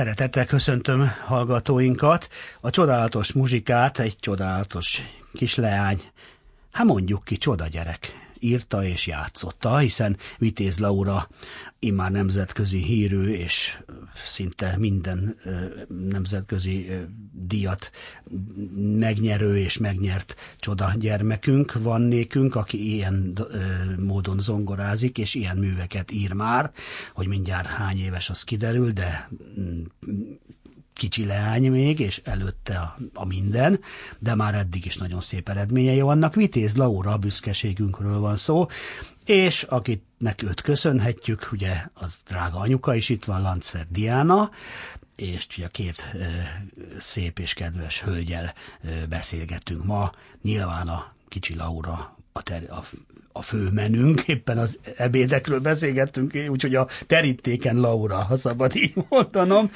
Szeretettel köszöntöm hallgatóinkat. A csodálatos muzsikát egy csodálatos kis leány, hát mondjuk ki, csoda gyerek írta és játszotta, hiszen Vitéz Laura immár nemzetközi hírű, és szinte minden nemzetközi díjat megnyerő és megnyert csoda gyermekünk van nékünk, aki ilyen módon zongorázik, és ilyen műveket ír már, hogy mindjárt hány éves az kiderül, de mm, kicsi leány még, és előtte a, a minden, de már eddig is nagyon szép eredményei vannak. Vitéz Laura büszkeségünkről van szó, és akitnek őt köszönhetjük, ugye az drága anyuka is itt van, Lancfer Diana, és ugye két e, szép és kedves hölgyel e, beszélgetünk ma. Nyilván a kicsi Laura a, ter, a a fő menünk, éppen az ebédekről beszélgettünk, úgyhogy a terítéken Laura, ha szabad így mondanom.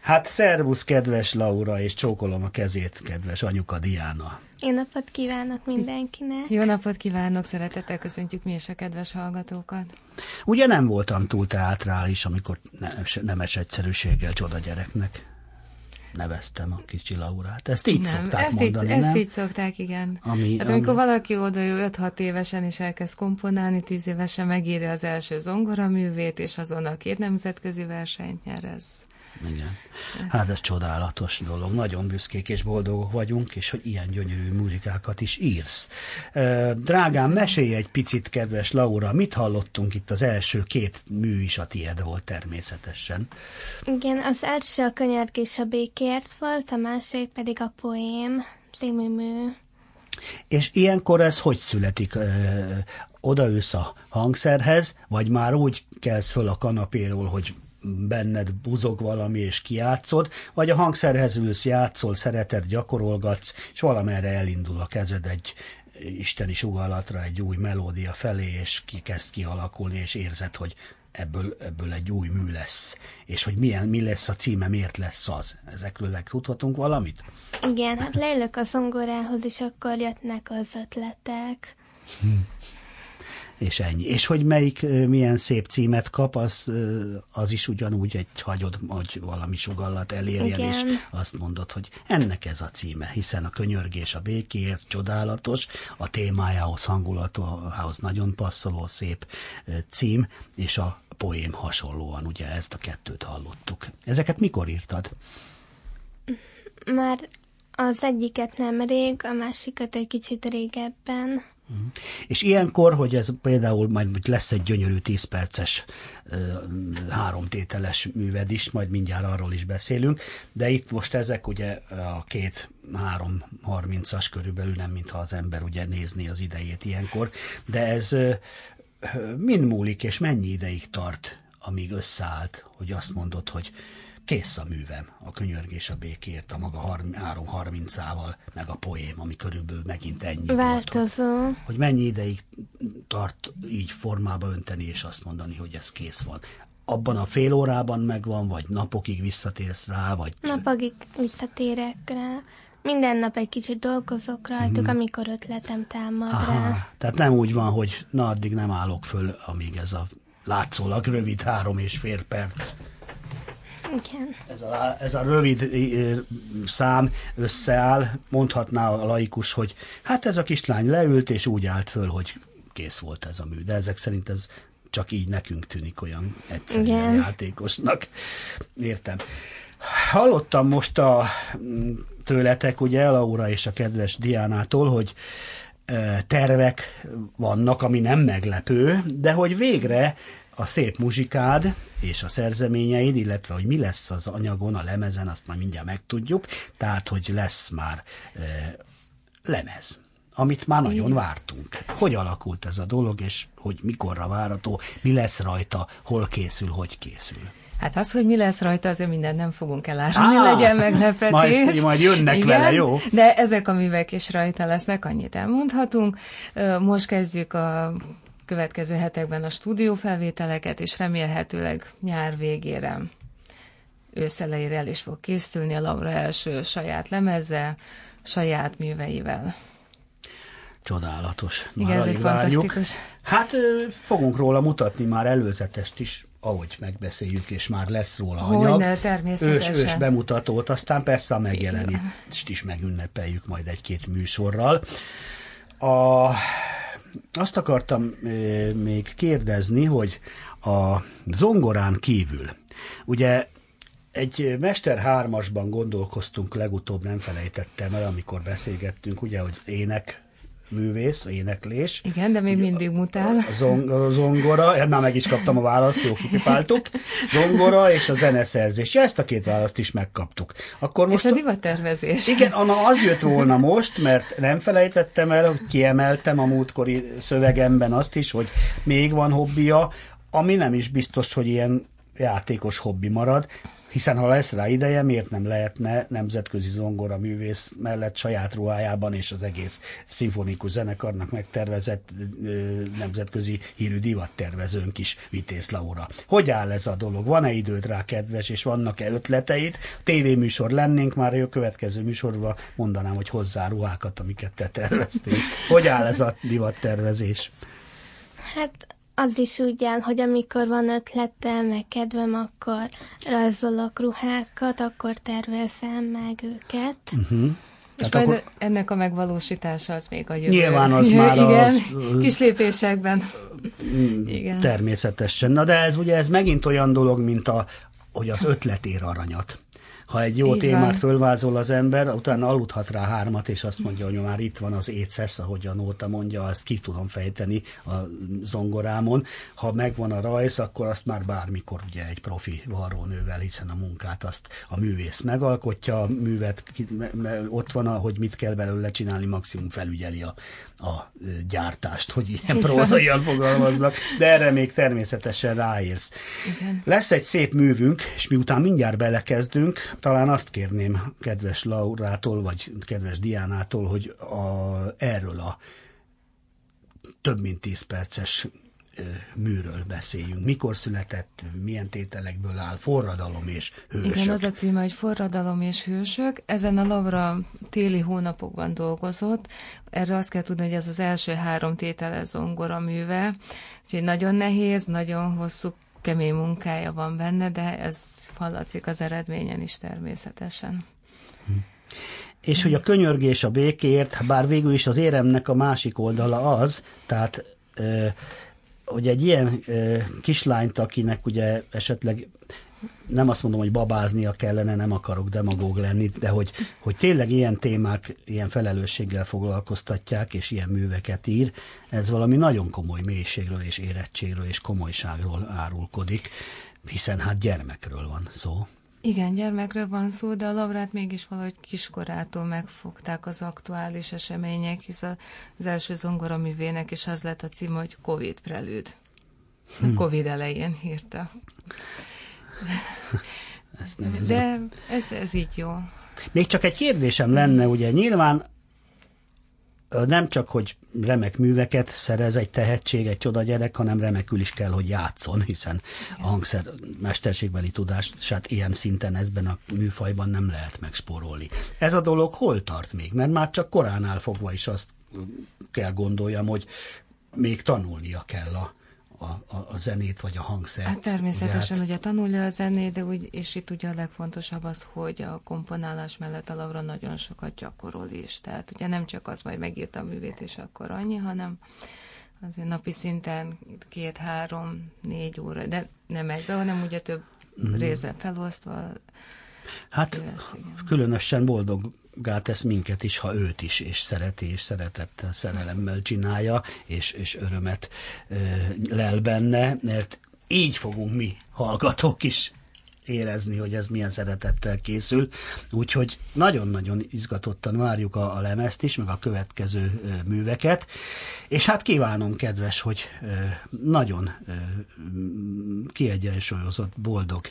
Hát szervusz, kedves Laura, és csókolom a kezét, kedves anyuka Diana. Jó napot kívánok mindenkinek! Jó napot kívánok, szeretettel köszöntjük mi is a kedves hallgatókat. Ugye nem voltam túl teátrális, amikor nemes egyszerűséggel csoda gyereknek neveztem a kicsi Laurát. Ezt így nem, szokták ezt mondani, így, nem? Ezt így szokták, igen. Ami, hát amikor ami... valaki oda 5-6 évesen és elkezd komponálni, 10 évesen megírja az első zongoraművét, és azon a két nemzetközi versenyt nyer, ez igen. Hát ez csodálatos dolog. Nagyon büszkék és boldogok vagyunk, és hogy ilyen gyönyörű muzsikákat is írsz. Drágám, mesélj egy picit, kedves Laura, mit hallottunk itt? Az első két mű is a tied volt természetesen. Igen, az első a könyörgés a békért volt, a másik pedig a poém című mű. És ilyenkor ez hogy születik? odaülsz a hangszerhez, vagy már úgy kelsz föl a kanapéról, hogy benned buzog valami, és kiátszod, vagy a hangszerhez ülsz, játszol, szereted, gyakorolgatsz, és valamerre elindul a kezed egy isteni sugallatra, egy új melódia felé, és ki kezd kialakulni, és érzed, hogy ebből, ebből egy új mű lesz. És hogy milyen, mi lesz a címe, miért lesz az. Ezekről megtudhatunk valamit? Igen, hát leülök a zongorához, és akkor jöttnek az ötletek. Hm és ennyi. És hogy melyik milyen szép címet kap, az, az is ugyanúgy egy hagyod, hogy valami sugallat elérjen, Igen. és azt mondod, hogy ennek ez a címe, hiszen a könyörgés a békéért csodálatos, a témájához, hangulatához nagyon passzoló szép cím, és a poém hasonlóan, ugye ezt a kettőt hallottuk. Ezeket mikor írtad? Már az egyiket nem rég, a másikat egy kicsit régebben. Uh-huh. És ilyenkor, hogy ez például majd lesz egy gyönyörű 10 perces háromtételes műved is, majd mindjárt arról is beszélünk, de itt most ezek ugye a két három harmincas körülbelül nem, mintha az ember ugye nézni az idejét ilyenkor, de ez mind múlik, és mennyi ideig tart, amíg összeállt, hogy azt mondod, hogy kész a művem, a könyörgés a békért, a maga 3.30-ával, meg a poém, ami körülbelül megint ennyi Változó. Volt, hogy, hogy mennyi ideig tart így formába önteni, és azt mondani, hogy ez kész van. Abban a fél órában megvan, vagy napokig visszatérsz rá, vagy... Napokig visszatérek rá. Minden nap egy kicsit dolgozok rajtuk, hmm. amikor ötletem támad Aha, rá. Tehát nem úgy van, hogy na addig nem állok föl, amíg ez a látszólag rövid három és fél perc igen. Ez a, ez a rövid szám összeáll, mondhatná a laikus, hogy hát ez a kislány leült, és úgy állt föl, hogy kész volt ez a mű. De ezek szerint ez csak így nekünk tűnik olyan egyszerűen játékosnak. Értem. Hallottam most a tőletek, ugye, Laura és a kedves Diánától, hogy tervek vannak, ami nem meglepő, de hogy végre a szép muzsikád és a szerzeményeid, illetve hogy mi lesz az anyagon, a lemezen, azt majd mindjárt megtudjuk, tehát hogy lesz már e, lemez amit már nagyon vártunk. Hogy alakult ez a dolog, és hogy mikorra várható, mi lesz rajta, hol készül, hogy készül? Hát az, hogy mi lesz rajta, azért mindent nem fogunk elárulni, ah, legyen meglepetés. Majd, majd jönnek Igen, vele, jó? De ezek a művek is rajta lesznek, annyit elmondhatunk. Most kezdjük a következő hetekben a stúdiófelvételeket, és remélhetőleg nyár végére őszelejére el is fog készülni a Laura első saját lemezze, saját műveivel. Csodálatos. Már Igen, ez egy fantasztikus. Hát fogunk róla mutatni már előzetest is, ahogy megbeszéljük, és már lesz róla anyag. Hogyne, természetesen. Ős, ős bemutatót, aztán persze a megjelenést is megünnepeljük majd egy-két műsorral. A, azt akartam még kérdezni, hogy a zongorán kívül, ugye egy Mester hármasban gondolkoztunk legutóbb, nem felejtettem el, amikor beszélgettünk, ugye, hogy ének művész, éneklés. Igen, de még mindig mutál. A, zong, a zongora, már meg is kaptam a választ, jó kipipáltuk. Zongora és a zeneszerzés. Ja, ezt a két választ is megkaptuk. Akkor most és a divattervezés. Igen, az jött volna most, mert nem felejtettem el, hogy kiemeltem a múltkori szövegemben azt is, hogy még van hobbija, ami nem is biztos, hogy ilyen játékos hobbi marad, hiszen ha lesz rá ideje, miért nem lehetne nemzetközi zongora művész mellett saját ruhájában és az egész szimfonikus zenekarnak megtervezett nemzetközi hírű divattervezőnk is, Vitéz Laura. Hogy áll ez a dolog? Van-e időd rá, kedves, és vannak-e ötleteid? Tévéműsor lennénk, már a következő műsorban mondanám, hogy hozzá ruhákat, amiket te terveztél. Hogy áll ez a divattervezés? Hát az is úgy áll, hogy amikor van ötletem, meg kedvem, akkor rajzolok ruhákat, akkor tervezem meg őket. Uh-huh. És akkor... ennek a megvalósítása az még a jövő. Nyilván az már Igen, a... kis lépésekben. Mm, Igen. Természetesen. Na de ez ugye ez megint olyan dolog, mint a, hogy az ötlet ér aranyat ha egy jó Így témát van. fölvázol az ember, utána aludhat rá hármat, és azt mondja, hogy már itt van az écesz, ahogy a nóta mondja, azt ki tudom fejteni a zongorámon. Ha megvan a rajz, akkor azt már bármikor ugye egy profi varrónővel, hiszen a munkát azt a művész megalkotja, a művet ott van, hogy mit kell belőle csinálni, maximum felügyeli a, a gyártást, hogy ilyen prózaian fogalmazzak, de erre még természetesen ráérsz. Igen. Lesz egy szép művünk, és miután mindjárt belekezdünk, talán azt kérném kedves Laurától, vagy kedves Diánától, hogy a, erről a több mint 10 perces műről beszéljünk. Mikor született, milyen tételekből áll, forradalom és hősök. Igen, az a címe, hogy forradalom és hősök. Ezen a Laura téli hónapokban dolgozott. Erről azt kell tudni, hogy ez az első három tétele zongora műve. Úgyhogy nagyon nehéz, nagyon hosszú kemény munkája van benne, de ez hallatszik az eredményen is természetesen. Hm. És hogy a könyörgés a békért, bár végül is az éremnek a másik oldala az, tehát hogy egy ilyen kislányt, akinek ugye esetleg nem azt mondom, hogy babáznia kellene, nem akarok demagóg lenni, de hogy, hogy tényleg ilyen témák ilyen felelősséggel foglalkoztatják, és ilyen műveket ír, ez valami nagyon komoly mélységről és érettségről és komolyságról árulkodik, hiszen hát gyermekről van szó. Igen, gyermekről van szó, de a labrát mégis valahogy kiskorától megfogták az aktuális események, hisz az első zongoraművének is az lett a cím, hogy Covid prelőd. Hmm. Covid elején írta. Ezt nem De ez, ez így jó. Még csak egy kérdésem lenne, ugye nyilván nem csak, hogy remek műveket szerez egy tehetség, egy csoda gyerek, hanem remekül is kell, hogy játszon, hiszen a hangszer mesterségbeli tudását ilyen szinten ezben a műfajban nem lehet megspórolni. Ez a dolog hol tart még? Mert már csak koránál fogva is azt kell gondoljam, hogy még tanulnia kell a, a, a, a zenét, vagy a hangszert. Hát természetesen ugye, hát... ugye tanulja a zenét, de úgy, és itt ugye a legfontosabb az, hogy a komponálás mellett a Laura nagyon sokat gyakorol is. Tehát ugye nem csak az, majd megírta a művét, és akkor annyi, hanem azért napi szinten két, három, négy óra, de nem egybe, hanem ugye több mm. részre felosztva. Hát Jössz, különösen boldog boldogá tesz minket is, ha őt is, és szereti, és szeretettel, szerelemmel csinálja, és, és örömet ö, lel benne, mert így fogunk mi hallgatók is érezni, hogy ez milyen szeretettel készül. Úgyhogy nagyon-nagyon izgatottan várjuk a, a lemezt is, meg a következő ö, műveket. És hát kívánom, kedves, hogy ö, nagyon ö, kiegyensúlyozott, boldog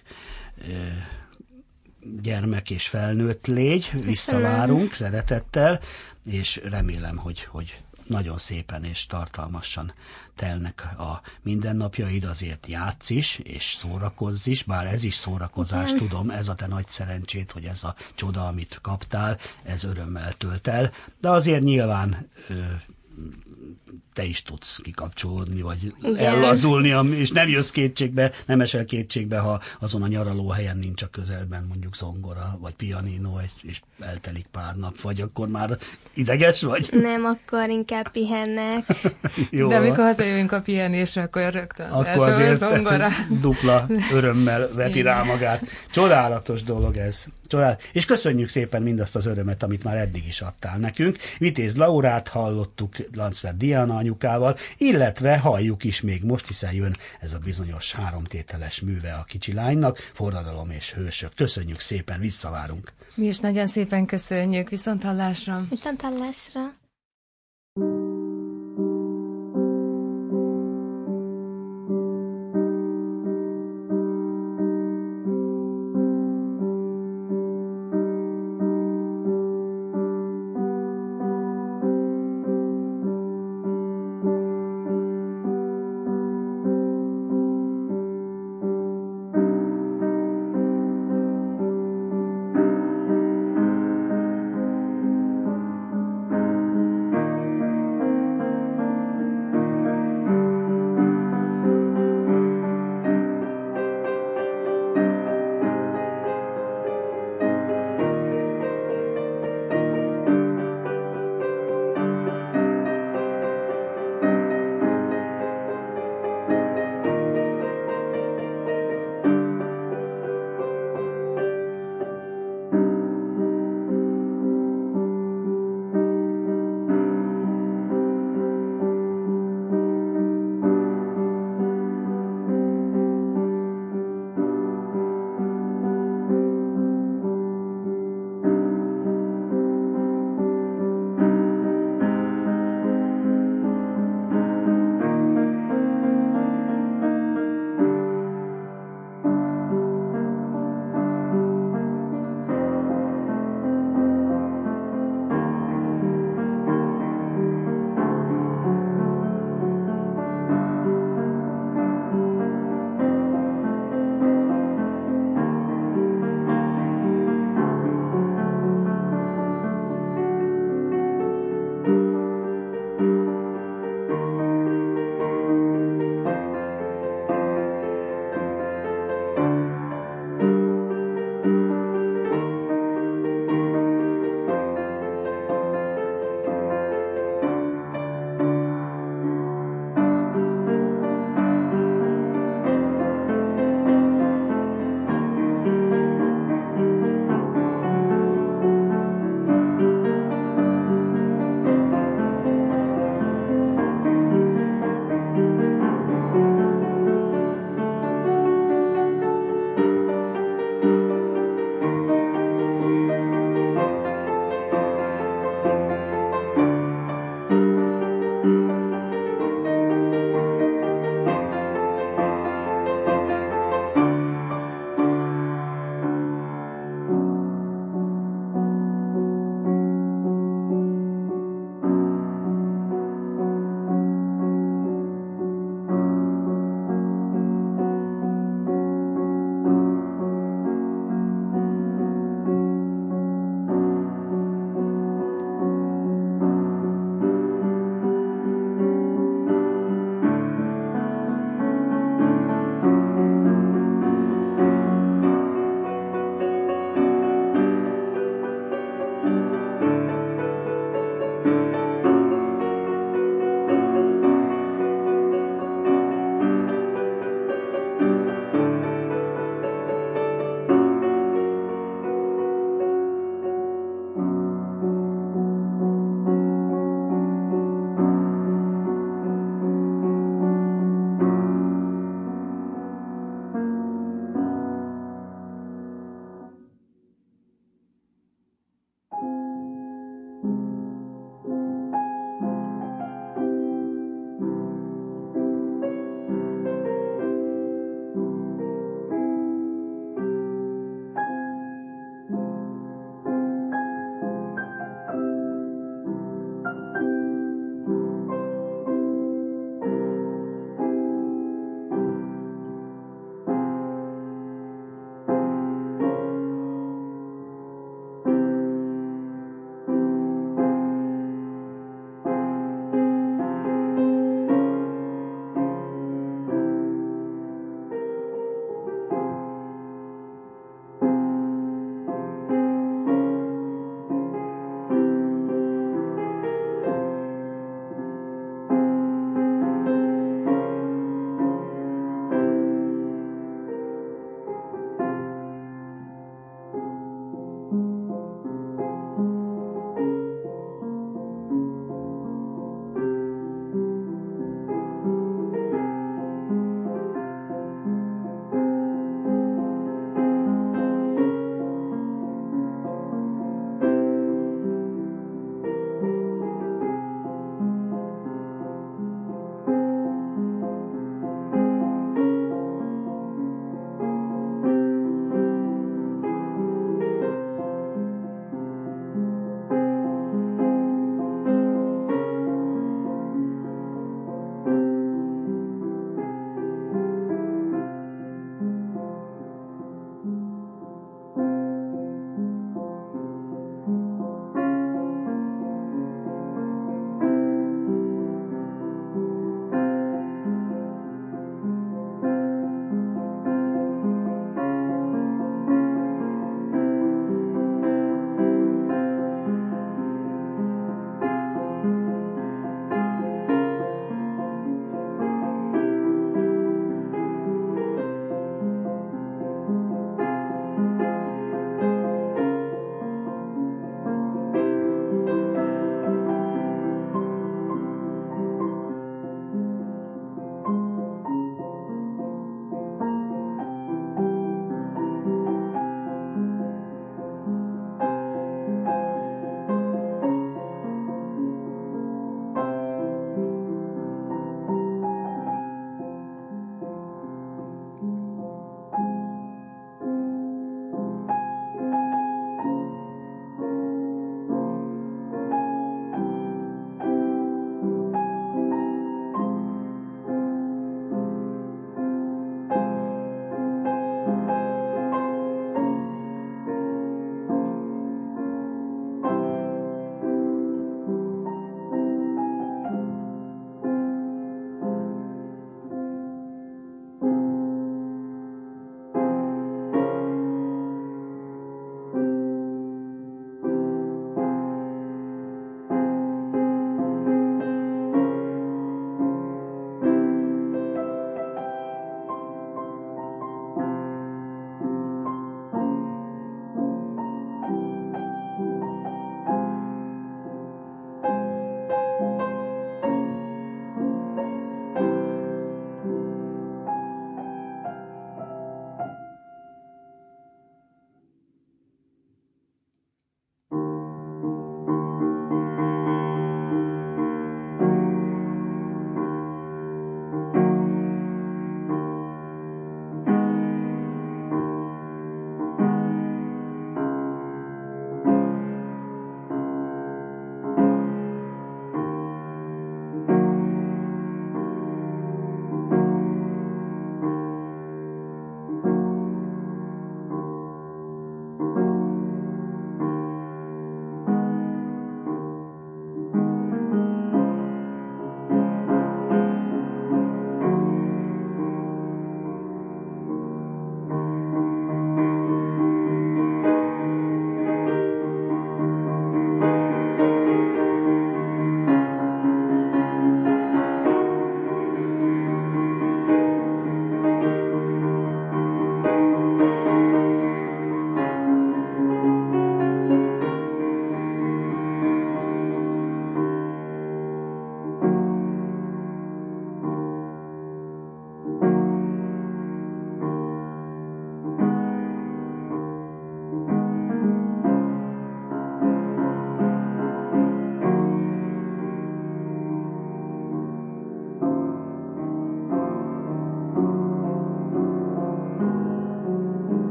gyermek és felnőtt légy, visszavárunk szeretettel, és remélem, hogy, hogy nagyon szépen és tartalmasan telnek a mindennapjaid, azért játsz is, és szórakozz is, bár ez is szórakozás, Igen. tudom, ez a te nagy szerencsét, hogy ez a csoda, amit kaptál, ez örömmel tölt el, de azért nyilván ö, te is tudsz kikapcsolódni, vagy Igen. ellazulni, és nem jössz kétségbe, nem esel kétségbe, ha azon a nyaraló helyen nincs a közelben mondjuk zongora, vagy pianino, és eltelik pár nap, vagy akkor már ideges vagy? Nem, akkor inkább pihennek. Jó. De amikor hazajövünk a pihenésre, akkor rögtön az akkor azért zongora. dupla örömmel veti Igen. rá magát. Csodálatos dolog ez. Csodálatos. És köszönjük szépen mindazt az örömet, amit már eddig is adtál nekünk. Vitéz Laurát hallottuk Lancfer Diana anyukával, illetve halljuk is még most, hiszen jön ez a bizonyos háromtételes műve a kicsi lánynak, forradalom és hősök. Köszönjük szépen, visszavárunk. Mi is nagyon szépen köszönjük, viszont hallásra. Viszont hallásra.